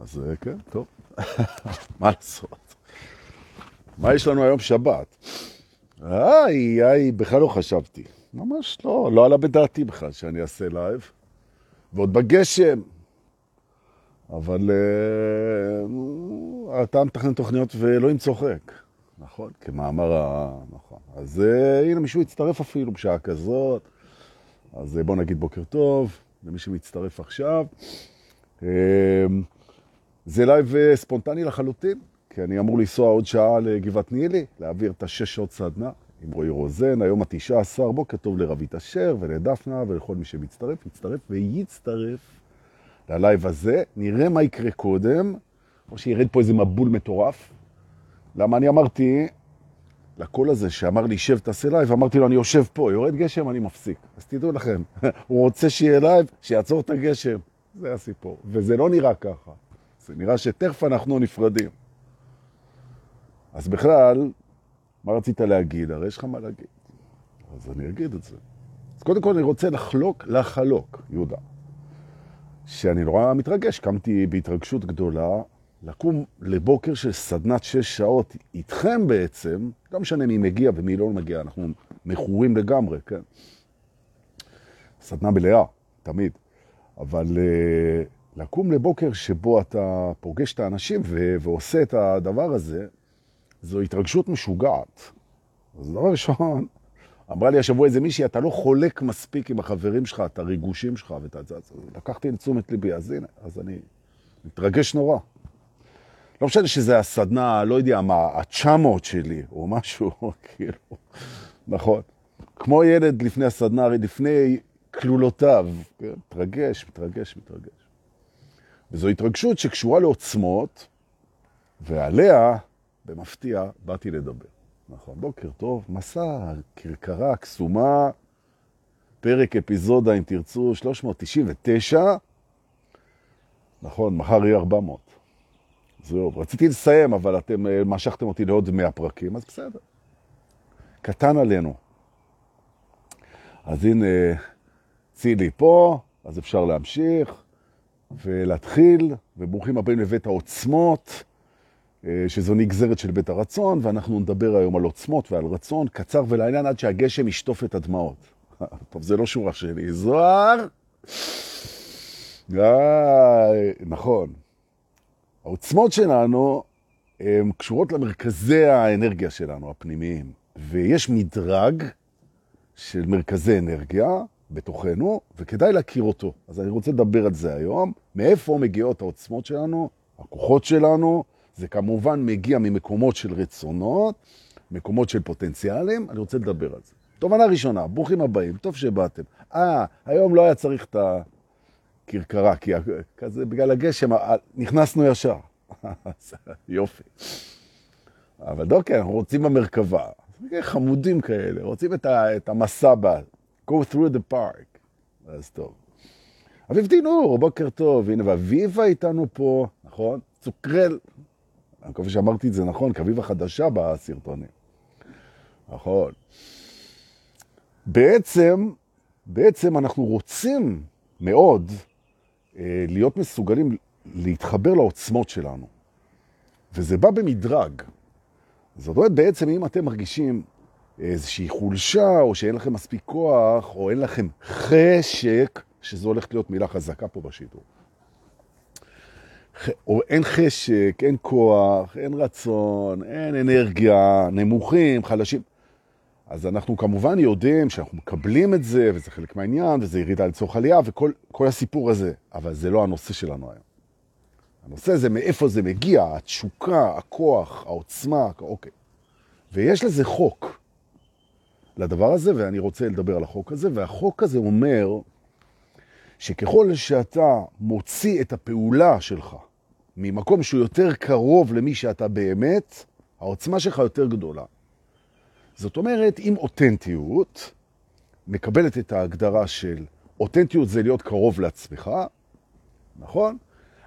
אז אה, כן, טוב. מה לעשות? מה יש לנו היום שבת? איי, איי, בכלל לא חשבתי. ממש לא, לא עלה בדעתי בכלל שאני אעשה לייב. ועוד בגשם. אבל אה, אתה מתכנן תוכניות ואלוהים צוחק. נכון, כמאמר ה... נכון. אז אה, הנה, מישהו הצטרף אפילו בשעה כזאת. אז אה, בוא נגיד בוקר טוב למי שמצטרף עכשיו. אה, זה לייב אה, ספונטני לחלוטין, כי אני אמור לנסוע עוד שעה לגבעת נילי, להעביר את השש שעות סדנה עם רועי רוזן, היום התשעה עשר, בוקר טוב לרוית אשר ולדפנה ולכל מי שמצטרף, יצטרף ויצטרף ללייב הזה. נראה מה יקרה קודם, או שירד פה איזה מבול מטורף. למה אני אמרתי לקול הזה שאמר לי, שב תעשה לייב, אמרתי לו, אני יושב פה, יורד גשם, אני מפסיק. אז תדעו לכם, הוא רוצה שיהיה לייב, שיעצור את הגשם. זה הסיפור. וזה לא נראה ככה. זה נראה שתכף אנחנו נפרדים. אז בכלל, מה רצית להגיד? הרי יש לך מה להגיד. אז אני אגיד את זה. אז קודם כל אני רוצה לחלוק, לחלוק, יהודה, שאני נורא מתרגש. קמתי בהתרגשות גדולה לקום לבוקר של סדנת שש שעות איתכם בעצם, לא משנה מי מגיע ומי לא מגיע, אנחנו מכורים לגמרי, כן? סדנה מלאה, תמיד. אבל uh, לקום לבוקר שבו אתה פוגש את האנשים ו- ועושה את הדבר הזה, זו התרגשות משוגעת. אז דבר ראשון, אמרה לי השבוע איזה מישהי, אתה לא חולק מספיק עם החברים שלך, את הריגושים שלך, ואת זה. לקחתי לתשומת ליבי, אז הנה, אז אני מתרגש נורא. לא משנה שזה הסדנה, לא יודע מה, ה-900 שלי, או משהו, כאילו, נכון. כמו ילד לפני הסדנה, לפני כלולותיו, כן? מתרגש, מתרגש, מתרגש. וזו התרגשות שקשורה לעוצמות, ועליה במפתיע באתי לדבר. נכון, בוקר טוב, מסע, כרכרה, קסומה, פרק אפיזודה, אם תרצו, 399. נכון, מחר יהיה 400. זהו, רציתי לסיים, אבל אתם אה, משכתם אותי לעוד 100 פרקים, אז בסדר. קטן עלינו. אז הנה, צילי פה, אז אפשר להמשיך ולהתחיל, וברוכים הבאים לבית העוצמות. אה, שזו נגזרת של בית הרצון, ואנחנו נדבר היום על עוצמות ועל רצון, קצר ולעניין עד שהגשם ישטוף את הדמעות. טוב, זה לא שורה שלי. זוהר! אה, נכון. העוצמות שלנו הן קשורות למרכזי האנרגיה שלנו, הפנימיים. ויש מדרג של מרכזי אנרגיה בתוכנו, וכדאי להכיר אותו. אז אני רוצה לדבר על זה היום. מאיפה מגיעות העוצמות שלנו, הכוחות שלנו, זה כמובן מגיע ממקומות של רצונות, מקומות של פוטנציאלים, אני רוצה לדבר על זה. תובנה ראשונה, ברוכים הבאים, טוב שבאתם. אה, היום לא היה צריך את הכרכרה, כי כזה בגלל הגשם נכנסנו ישר. יופי. אבל דוקא, אנחנו רוצים במרכבה. חמודים כאלה, רוצים את, ה, את המסע. Go through the park. אז טוב. אביב דינור, בוקר טוב. הנה, ואביבה איתנו פה, נכון? צוקרל, אני מקווה שאמרתי את זה נכון, כאביב החדשה בסרטונים. נכון. בעצם, בעצם אנחנו רוצים מאוד אה, להיות מסוגלים להתחבר לעוצמות שלנו. וזה בא במדרג. זאת אומרת, בעצם אם אתם מרגישים איזושהי חולשה, או שאין לכם מספיק כוח, או אין לכם חשק, שזו הולכת להיות מילה חזקה פה בשידור. או אין חשק, אין כוח, אין רצון, אין אנרגיה, נמוכים, חלשים. אז אנחנו כמובן יודעים שאנחנו מקבלים את זה, וזה חלק מהעניין, וזה ירידה לצורך עלייה, וכל הסיפור הזה. אבל זה לא הנושא שלנו היום. הנושא זה מאיפה זה מגיע, התשוקה, הכוח, העוצמה, אוקיי. ויש לזה חוק לדבר הזה, ואני רוצה לדבר על החוק הזה, והחוק הזה אומר שככל שאתה מוציא את הפעולה שלך ממקום שהוא יותר קרוב למי שאתה באמת, העוצמה שלך יותר גדולה. זאת אומרת, אם אותנטיות מקבלת את ההגדרה של אותנטיות זה להיות קרוב לעצמך, נכון?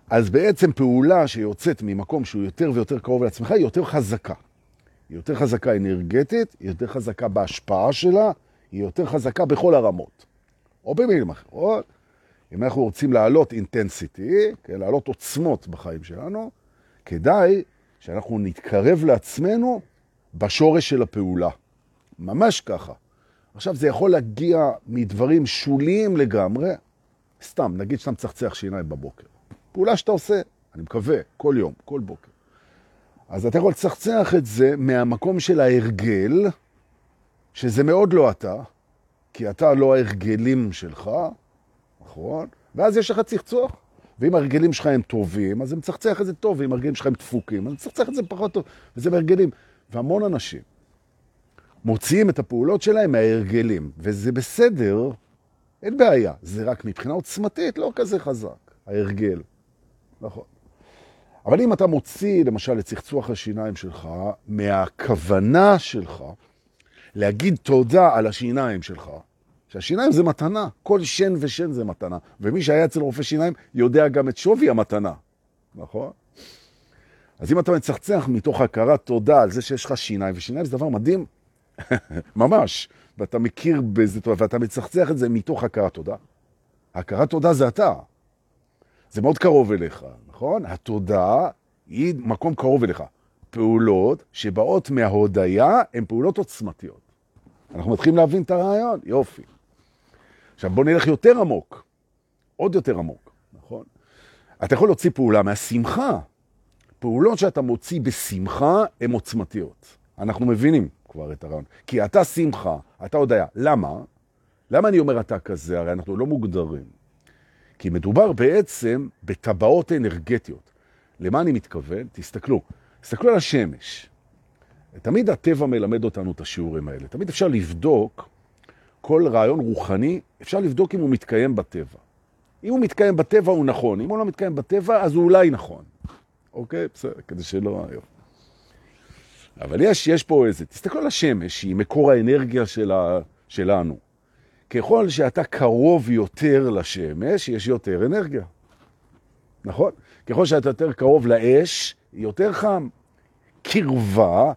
אז בעצם פעולה שיוצאת ממקום שהוא יותר ויותר קרוב לעצמך היא יותר חזקה. היא יותר חזקה אנרגטית, היא יותר חזקה בהשפעה שלה, היא יותר חזקה בכל הרמות. או במילים אחרות, אם אנחנו רוצים להעלות אינטנסיטי, כן, להעלות עוצמות בחיים שלנו, כדאי שאנחנו נתקרב לעצמנו בשורש של הפעולה. ממש ככה. עכשיו, זה יכול להגיע מדברים שוליים לגמרי. סתם, נגיד שאתה מצחצח שיניים בבוקר. פעולה שאתה עושה, אני מקווה, כל יום, כל בוקר. אז אתה יכול לצחצח את זה מהמקום של ההרגל, שזה מאוד לא אתה, כי אתה לא ההרגלים שלך, נכון? ואז יש לך צחצוח. ואם ההרגלים שלך הם טובים, אז זה מצחצח את זה טוב, ואם ההרגלים שלך הם דפוקים, אז מצחצח את זה פחות טוב, וזה בהרגלים. והמון אנשים מוציאים את הפעולות שלהם מההרגלים, וזה בסדר, אין בעיה. זה רק מבחינה עוצמתית לא כזה חזק, ההרגל. נכון. אבל אם אתה מוציא, למשל, את צחצוח השיניים שלך, מהכוונה שלך להגיד תודה על השיניים שלך, שהשיניים זה מתנה, כל שן ושן זה מתנה, ומי שהיה אצל רופא שיניים יודע גם את שווי המתנה, נכון? אז אם אתה מצחצח מתוך הכרת תודה על זה שיש לך שיניים, ושיניים זה דבר מדהים, ממש, ואתה מכיר בזה, ואתה מצחצח את זה מתוך הכרת תודה. הכרת תודה זה אתה. זה מאוד קרוב אליך, נכון? התודה היא מקום קרוב אליך. פעולות שבאות מההודיה הן פעולות עוצמתיות. אנחנו מתחילים להבין את הרעיון, יופי. עכשיו בוא נלך יותר עמוק, עוד יותר עמוק, נכון? אתה יכול להוציא פעולה מהשמחה. פעולות שאתה מוציא בשמחה הן עוצמתיות. אנחנו מבינים כבר את הרעיון. כי אתה שמחה, אתה יודע. למה? למה אני אומר אתה כזה? הרי אנחנו לא מוגדרים. כי מדובר בעצם בטבעות אנרגטיות. למה אני מתכוון? תסתכלו. תסתכלו על השמש. תמיד הטבע מלמד אותנו את השיעורים האלה. תמיד אפשר לבדוק כל רעיון רוחני, אפשר לבדוק אם הוא מתקיים בטבע. אם הוא מתקיים בטבע הוא נכון, אם הוא לא מתקיים בטבע אז הוא אולי נכון. אוקיי? בסדר, כדי שלא... אבל יש, יש פה איזה, תסתכלו על השמש, שהיא מקור האנרגיה שלה, שלנו. ככל שאתה קרוב יותר לשמש, יש יותר אנרגיה. נכון? ככל שאתה יותר קרוב לאש, יותר חם. קרבה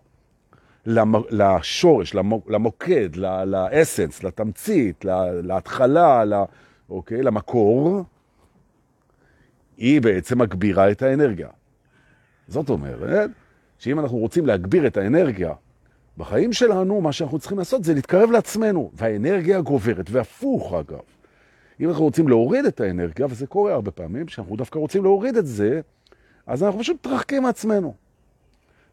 לשורש, למוקד, לאסנס, לתמצית, להתחלה, אוקיי, למקור, היא בעצם מגבירה את האנרגיה. זאת אומרת, שאם אנחנו רוצים להגביר את האנרגיה בחיים שלנו, מה שאנחנו צריכים לעשות זה להתקרב לעצמנו, והאנרגיה גוברת, והפוך אגב. אם אנחנו רוצים להוריד את האנרגיה, וזה קורה הרבה פעמים, שאנחנו דווקא רוצים להוריד את זה, אז אנחנו פשוט מתרחקים מעצמנו.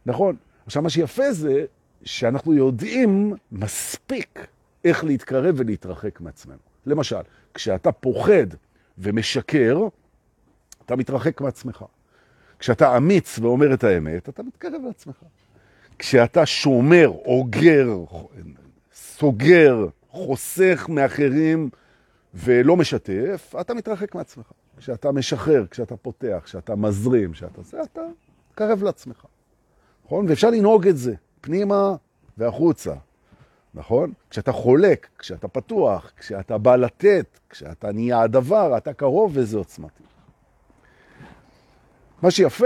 נכון? עכשיו, מה שיפה זה שאנחנו יודעים מספיק איך להתקרב ולהתרחק מעצמנו. למשל, כשאתה פוחד ומשקר, אתה מתרחק מעצמך. כשאתה אמיץ ואומר את האמת, אתה מתקרב לעצמך. כשאתה שומר, אוגר, סוגר, חוסך מאחרים ולא משתף, אתה מתרחק מעצמך. כשאתה משחרר, כשאתה פותח, כשאתה מזרים, כשאתה זה, אתה מתקרב לעצמך. נכון? ואפשר לנהוג את זה, פנימה והחוצה. נכון? כשאתה חולק, כשאתה פתוח, כשאתה בא לתת, כשאתה נהיה הדבר, אתה קרוב וזה עוצמתי. מה שיפה,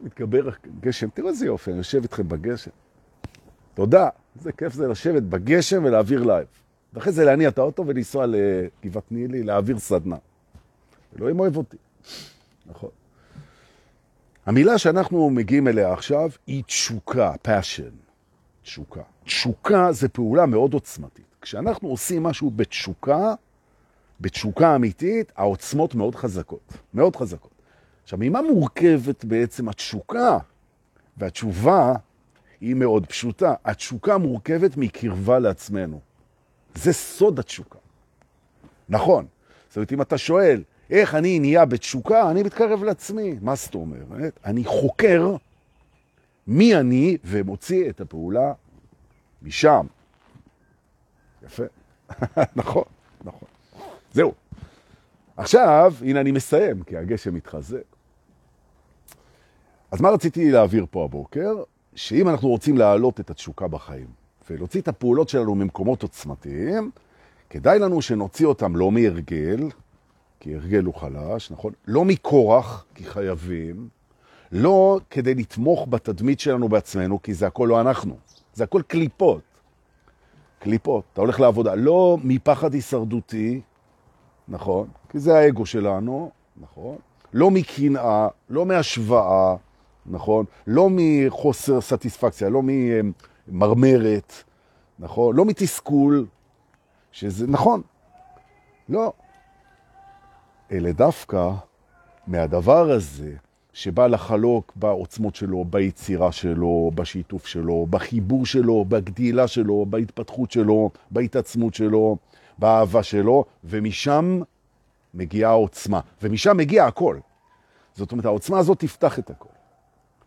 מתגבר גשם, תראו איזה יופי, אני יושב איתכם בגשם. תודה, איזה כיף זה לשבת בגשם ולהעביר לייב. ואחרי זה להניע את האוטו ולנסוע לגבעת נילי, להעביר סדנה. אלוהים אוהב אותי, נכון. המילה שאנחנו מגיעים אליה עכשיו היא תשוקה, passion, תשוקה. תשוקה זה פעולה מאוד עוצמתית. כשאנחנו עושים משהו בתשוקה, בתשוקה אמיתית, העוצמות מאוד חזקות, מאוד חזקות. עכשיו, ממה מורכבת בעצם התשוקה? והתשובה היא מאוד פשוטה. התשוקה מורכבת מקרבה לעצמנו. זה סוד התשוקה. נכון. זאת אומרת, אם אתה שואל, איך אני נהיה בתשוקה, אני מתקרב לעצמי. מה זאת אומרת? אני חוקר מי אני ומוציא את הפעולה משם. יפה. נכון, נכון. זהו. עכשיו, הנה אני מסיים, כי הגשם מתחזק. אז מה רציתי להעביר פה הבוקר? שאם אנחנו רוצים להעלות את התשוקה בחיים ולהוציא את הפעולות שלנו ממקומות עוצמתיים, כדאי לנו שנוציא אותם לא מהרגל, כי הרגל הוא חלש, נכון? לא מכורח, כי חייבים, לא כדי לתמוך בתדמית שלנו בעצמנו, כי זה הכל לא אנחנו, זה הכל קליפות. קליפות, אתה הולך לעבודה, לא מפחד הישרדותי, נכון? כי זה האגו שלנו, נכון? לא מקנאה, לא מהשוואה, נכון? לא מחוסר סטיספקציה, לא ממרמרת, נכון? לא מתסכול, שזה נכון. לא. אלא דווקא מהדבר הזה, שבא לחלוק בעוצמות שלו, ביצירה שלו, בשיתוף שלו, בחיבור שלו, בגדילה שלו, בהתפתחות שלו, בהתעצמות שלו, באהבה שלו, ומשם מגיעה העוצמה, ומשם מגיע הכל. זאת אומרת, העוצמה הזאת תפתח את הכל.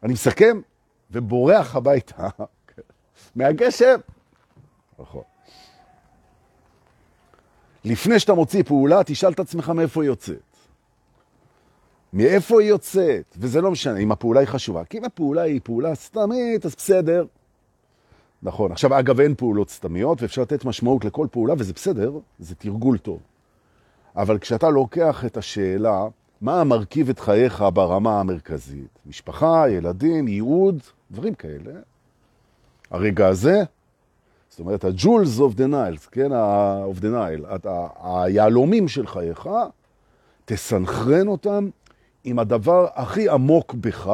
אני מסכם ובורח הביתה מהגשם. נכון. לפני שאתה מוציא פעולה, תשאל את עצמך מאיפה היא יוצאת. מאיפה היא יוצאת? וזה לא משנה אם הפעולה היא חשובה. כי אם הפעולה היא פעולה סתמית, אז בסדר. נכון. עכשיו, אגב, אין פעולות סתמיות, ואפשר לתת משמעות לכל פעולה, וזה בסדר, זה תרגול טוב. אבל כשאתה לוקח את השאלה, מה המרכיב את חייך ברמה המרכזית? משפחה, ילדים, ייעוד, דברים כאלה. הרגע הזה, זאת אומרת, ה-Jules of the Nile, כן, of the Nile, היעלומים של חייך, תסנכרן אותם עם הדבר הכי עמוק בך,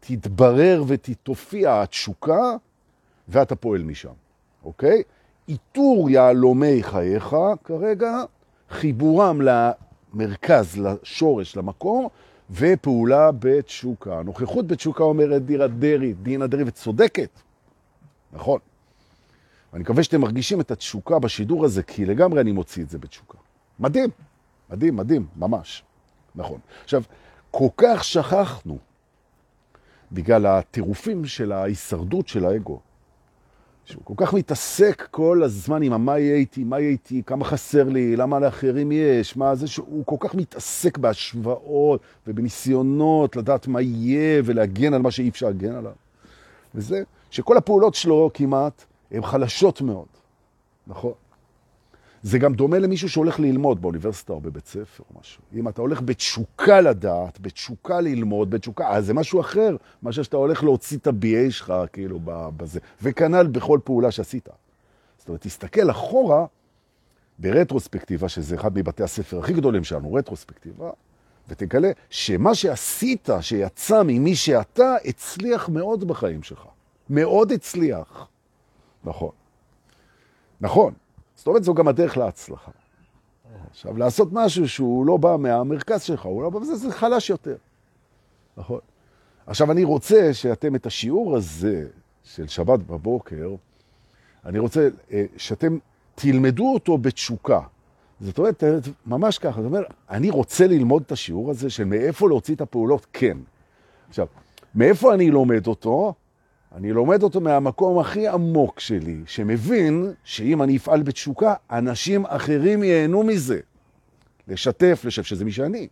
תתברר ותתופיע התשוקה, ואתה פועל משם, אוקיי? איתור יעלומי חייך כרגע, חיבורם למרכז, לשורש, למקור, ופעולה בתשוקה. נוכחות בתשוקה אומרת דירה דרי, דינה דרי, וצודקת. נכון. אני מקווה שאתם מרגישים את התשוקה בשידור הזה, כי לגמרי אני מוציא את זה בתשוקה. מדהים, מדהים, מדהים, ממש. נכון. עכשיו, כל כך שכחנו, בגלל הטירופים של ההישרדות של האגו, שהוא כל כך מתעסק כל הזמן עם מה יהיה איתי, מה יהיה איתי, כמה חסר לי, למה לאחרים יש, מה זה שהוא כל כך מתעסק בהשוואות ובניסיונות לדעת מה יהיה ולהגן על מה שאי אפשר להגן עליו. וזה שכל הפעולות שלו כמעט הן חלשות מאוד, נכון? זה גם דומה למישהו שהולך ללמוד באוניברסיטה או בבית ספר או משהו. אם אתה הולך בתשוקה לדעת, בתשוקה ללמוד, בתשוקה, אז זה משהו אחר, מאשר שאתה הולך להוציא את ה-BA שלך, כאילו, בזה. וכנ"ל בכל פעולה שעשית. זאת אומרת, תסתכל אחורה ברטרוספקטיבה, שזה אחד מבתי הספר הכי גדולים שלנו, רטרוספקטיבה, ותגלה שמה שעשית, שיצא ממי שאתה, הצליח מאוד בחיים שלך. מאוד הצליח. נכון. נכון. זאת אומרת, זו גם הדרך להצלחה. עכשיו, לעשות משהו שהוא לא בא מהמרכז שלך, הוא לא בא מזה, זה חלש יותר. נכון. עכשיו, אני רוצה שאתם את השיעור הזה של שבת בבוקר, אני רוצה אה, שאתם תלמדו אותו בתשוקה. זאת אומרת, ממש ככה, זאת אומרת, אני רוצה ללמוד את השיעור הזה של מאיפה להוציא את הפעולות, כן. עכשיו, מאיפה אני לומד אותו? אני לומד אותו מהמקום הכי עמוק שלי, שמבין שאם אני אפעל בתשוקה, אנשים אחרים ייהנו מזה. לשתף, לשתף, שזה מי שאני.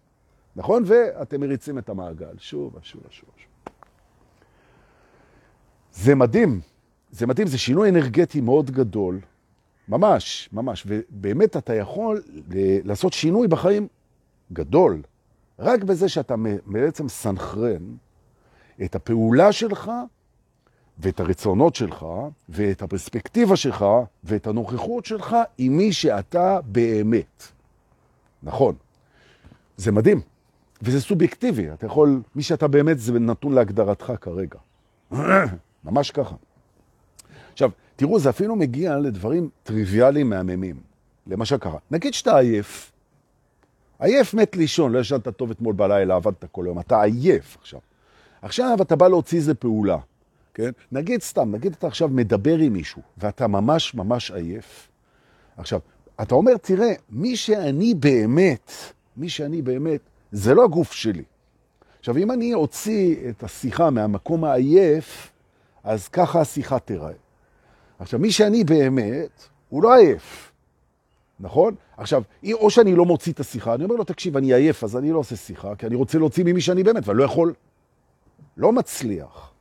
נכון? ואתם מריצים את המעגל שוב ושוב ושוב. זה מדהים, זה מדהים, זה שינוי אנרגטי מאוד גדול, ממש, ממש, ובאמת אתה יכול לעשות שינוי בחיים גדול, רק בזה שאתה בעצם סנחרן את הפעולה שלך ואת הרצונות שלך, ואת הפרספקטיבה שלך, ואת הנוכחות שלך עם מי שאתה באמת. נכון. זה מדהים, וזה סובייקטיבי. אתה יכול, מי שאתה באמת זה נתון להגדרתך כרגע. ממש ככה. עכשיו, תראו, זה אפילו מגיע לדברים טריוויאליים מהממים. למשל ככה, נגיד שאתה עייף, עייף מת לישון, לא ישנת טוב אתמול בלילה, עבדת כל יום, אתה עייף עכשיו. עכשיו אתה בא להוציא איזה פעולה. כן? נגיד סתם, נגיד אתה עכשיו מדבר עם מישהו, ואתה ממש ממש עייף. עכשיו, אתה אומר, תראה, מי שאני באמת, מי שאני באמת, זה לא הגוף שלי. עכשיו, אם אני אוציא את השיחה מהמקום העייף, אז ככה השיחה תראה. עכשיו, מי שאני באמת, הוא לא עייף, נכון? עכשיו, או שאני לא מוציא את השיחה, אני אומר לו, תקשיב, אני עייף, אז אני לא עושה שיחה, כי אני רוצה להוציא ממי שאני באמת, ואני לא יכול, לא מצליח.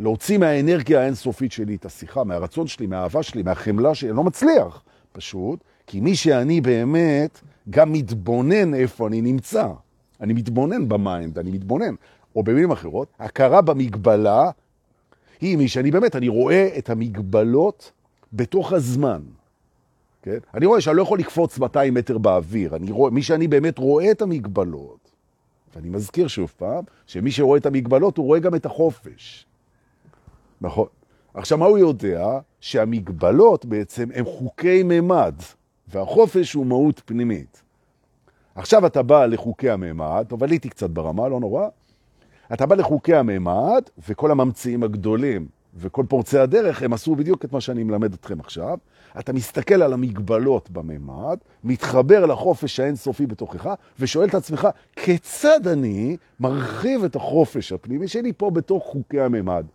להוציא מהאנרגיה האינסופית שלי את השיחה, מהרצון שלי, מהאהבה שלי, מהחמלה שלי, אני לא מצליח, פשוט, כי מי שאני באמת גם מתבונן איפה אני נמצא. אני מתבונן ב mind, אני מתבונן. או במילים אחרות, הכרה במגבלה היא מי שאני באמת, אני רואה את המגבלות בתוך הזמן. כן? אני רואה שאני לא יכול לקפוץ 200 מטר באוויר. אני רואה, מי שאני באמת רואה את המגבלות, ואני מזכיר שוב פעם, שמי שרואה את המגבלות, הוא רואה גם את החופש. נכון. עכשיו, מה הוא יודע? שהמגבלות בעצם הם חוקי ממד, והחופש הוא מהות פנימית. עכשיו אתה בא לחוקי הממד, טוב, עליתי קצת ברמה, לא נורא. אתה בא לחוקי הממד, וכל הממציאים הגדולים וכל פורצי הדרך, הם עשו בדיוק את מה שאני מלמד אתכם עכשיו. אתה מסתכל על המגבלות בממד, מתחבר לחופש האינסופי בתוכך, ושואל את עצמך, כיצד אני מרחיב את החופש הפנימי שלי פה בתוך חוקי הממד?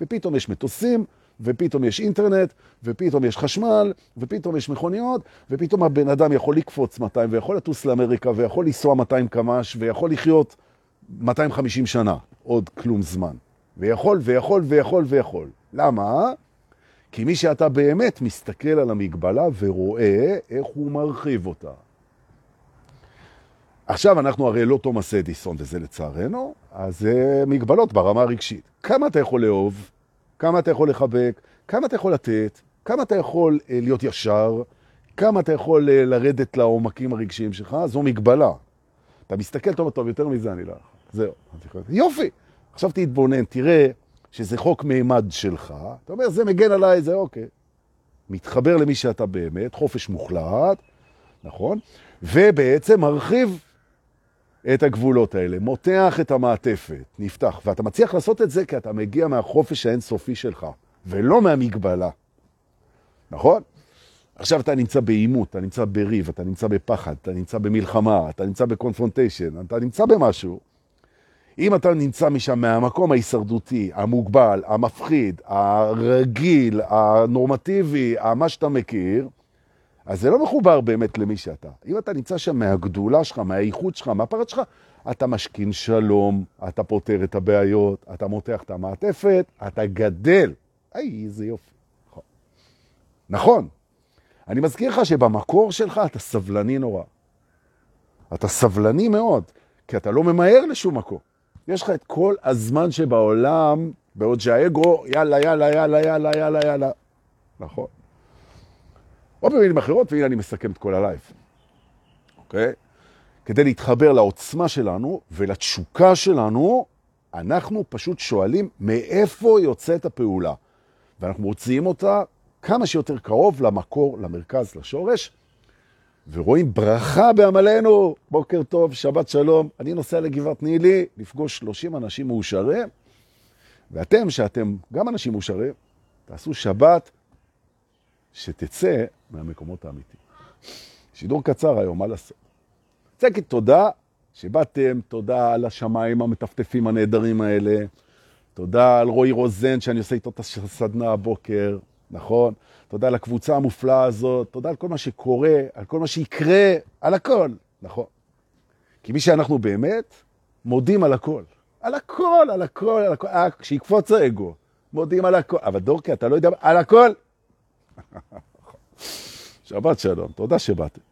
ופתאום יש מטוסים, ופתאום יש אינטרנט, ופתאום יש חשמל, ופתאום יש מכוניות, ופתאום הבן אדם יכול לקפוץ 200, ויכול לטוס לאמריקה, ויכול לנסוע 200 קמ"ש, ויכול לחיות 250 שנה, עוד כלום זמן. ויכול, ויכול, ויכול, ויכול. למה? כי מי שאתה באמת מסתכל על המגבלה ורואה איך הוא מרחיב אותה. עכשיו אנחנו הרי לא תומאס אדיסון, וזה לצערנו, אז זה מגבלות ברמה הרגשית. כמה אתה יכול לאהוב, כמה אתה יכול לחבק, כמה אתה יכול לתת, כמה אתה יכול אה, להיות ישר, כמה אתה יכול אה, לרדת לעומקים הרגשיים שלך, זו מגבלה. אתה מסתכל טוב טוב, יותר מזה אני לא. זהו. יופי. עכשיו תתבונן, תראה שזה חוק מימד שלך, אתה אומר, זה מגן עליי, זה אוקיי. מתחבר למי שאתה באמת, חופש מוחלט, נכון? ובעצם מרחיב את הגבולות האלה, מותח את המעטפת, נפתח. ואתה מצליח לעשות את זה כי אתה מגיע מהחופש האינסופי שלך, ולא מהמגבלה. נכון? עכשיו אתה נמצא באימות, אתה נמצא בריב, אתה נמצא בפחד, אתה נמצא במלחמה, אתה נמצא בקונפרונטיישן, אתה נמצא במשהו. אם אתה נמצא משם מהמקום ההישרדותי, המוגבל, המפחיד, הרגיל, הנורמטיבי, מה שאתה מכיר, אז זה לא מחובר באמת למי שאתה. אם אתה נמצא שם מהגדולה שלך, מהאיכות שלך, מהפרט שלך, אתה משכין שלום, אתה פותר את הבעיות, אתה מותח את המעטפת, אתה גדל. איי, איזה יופי. נכון. נכון. אני מזכיר לך שבמקור שלך אתה סבלני נורא. אתה סבלני מאוד, כי אתה לא ממהר לשום מקום. יש לך את כל הזמן שבעולם, בעוד שהאגו, יאללה, יאללה, יאללה, יאללה, יאללה, יאללה. נכון. או במילים אחרות, והנה אני מסכם את כל הלייב. אוקיי? כדי להתחבר לעוצמה שלנו ולתשוקה שלנו, אנחנו פשוט שואלים מאיפה יוצאת הפעולה. ואנחנו מוציאים אותה כמה שיותר קרוב למקור, למרכז, לשורש, ורואים ברכה בעמלנו. בוקר טוב, שבת שלום. אני נוסע לגבעת נילי לפגוש 30 אנשים מאושרים, ואתם, שאתם גם אנשים מאושרים, תעשו שבת שתצא מהמקומות האמיתיים. שידור קצר היום, מה לעשות? רוצה להגיד תודה שבאתם, תודה על השמיים המטפטפים הנהדרים האלה, תודה על רועי רוזן שאני עושה איתו את הסדנה הבוקר, נכון? תודה על הקבוצה המופלאה הזאת, תודה על כל מה שקורה, על כל מה שיקרה, על הכל, נכון? כי מי שאנחנו באמת, מודים על הכל. על הכל, על הכל, על הכל, אה, שיקפוץ האגו, מודים על הכל. אבל דורקי, אתה לא יודע, על הכל. שבת שלום, תודה שבאתם.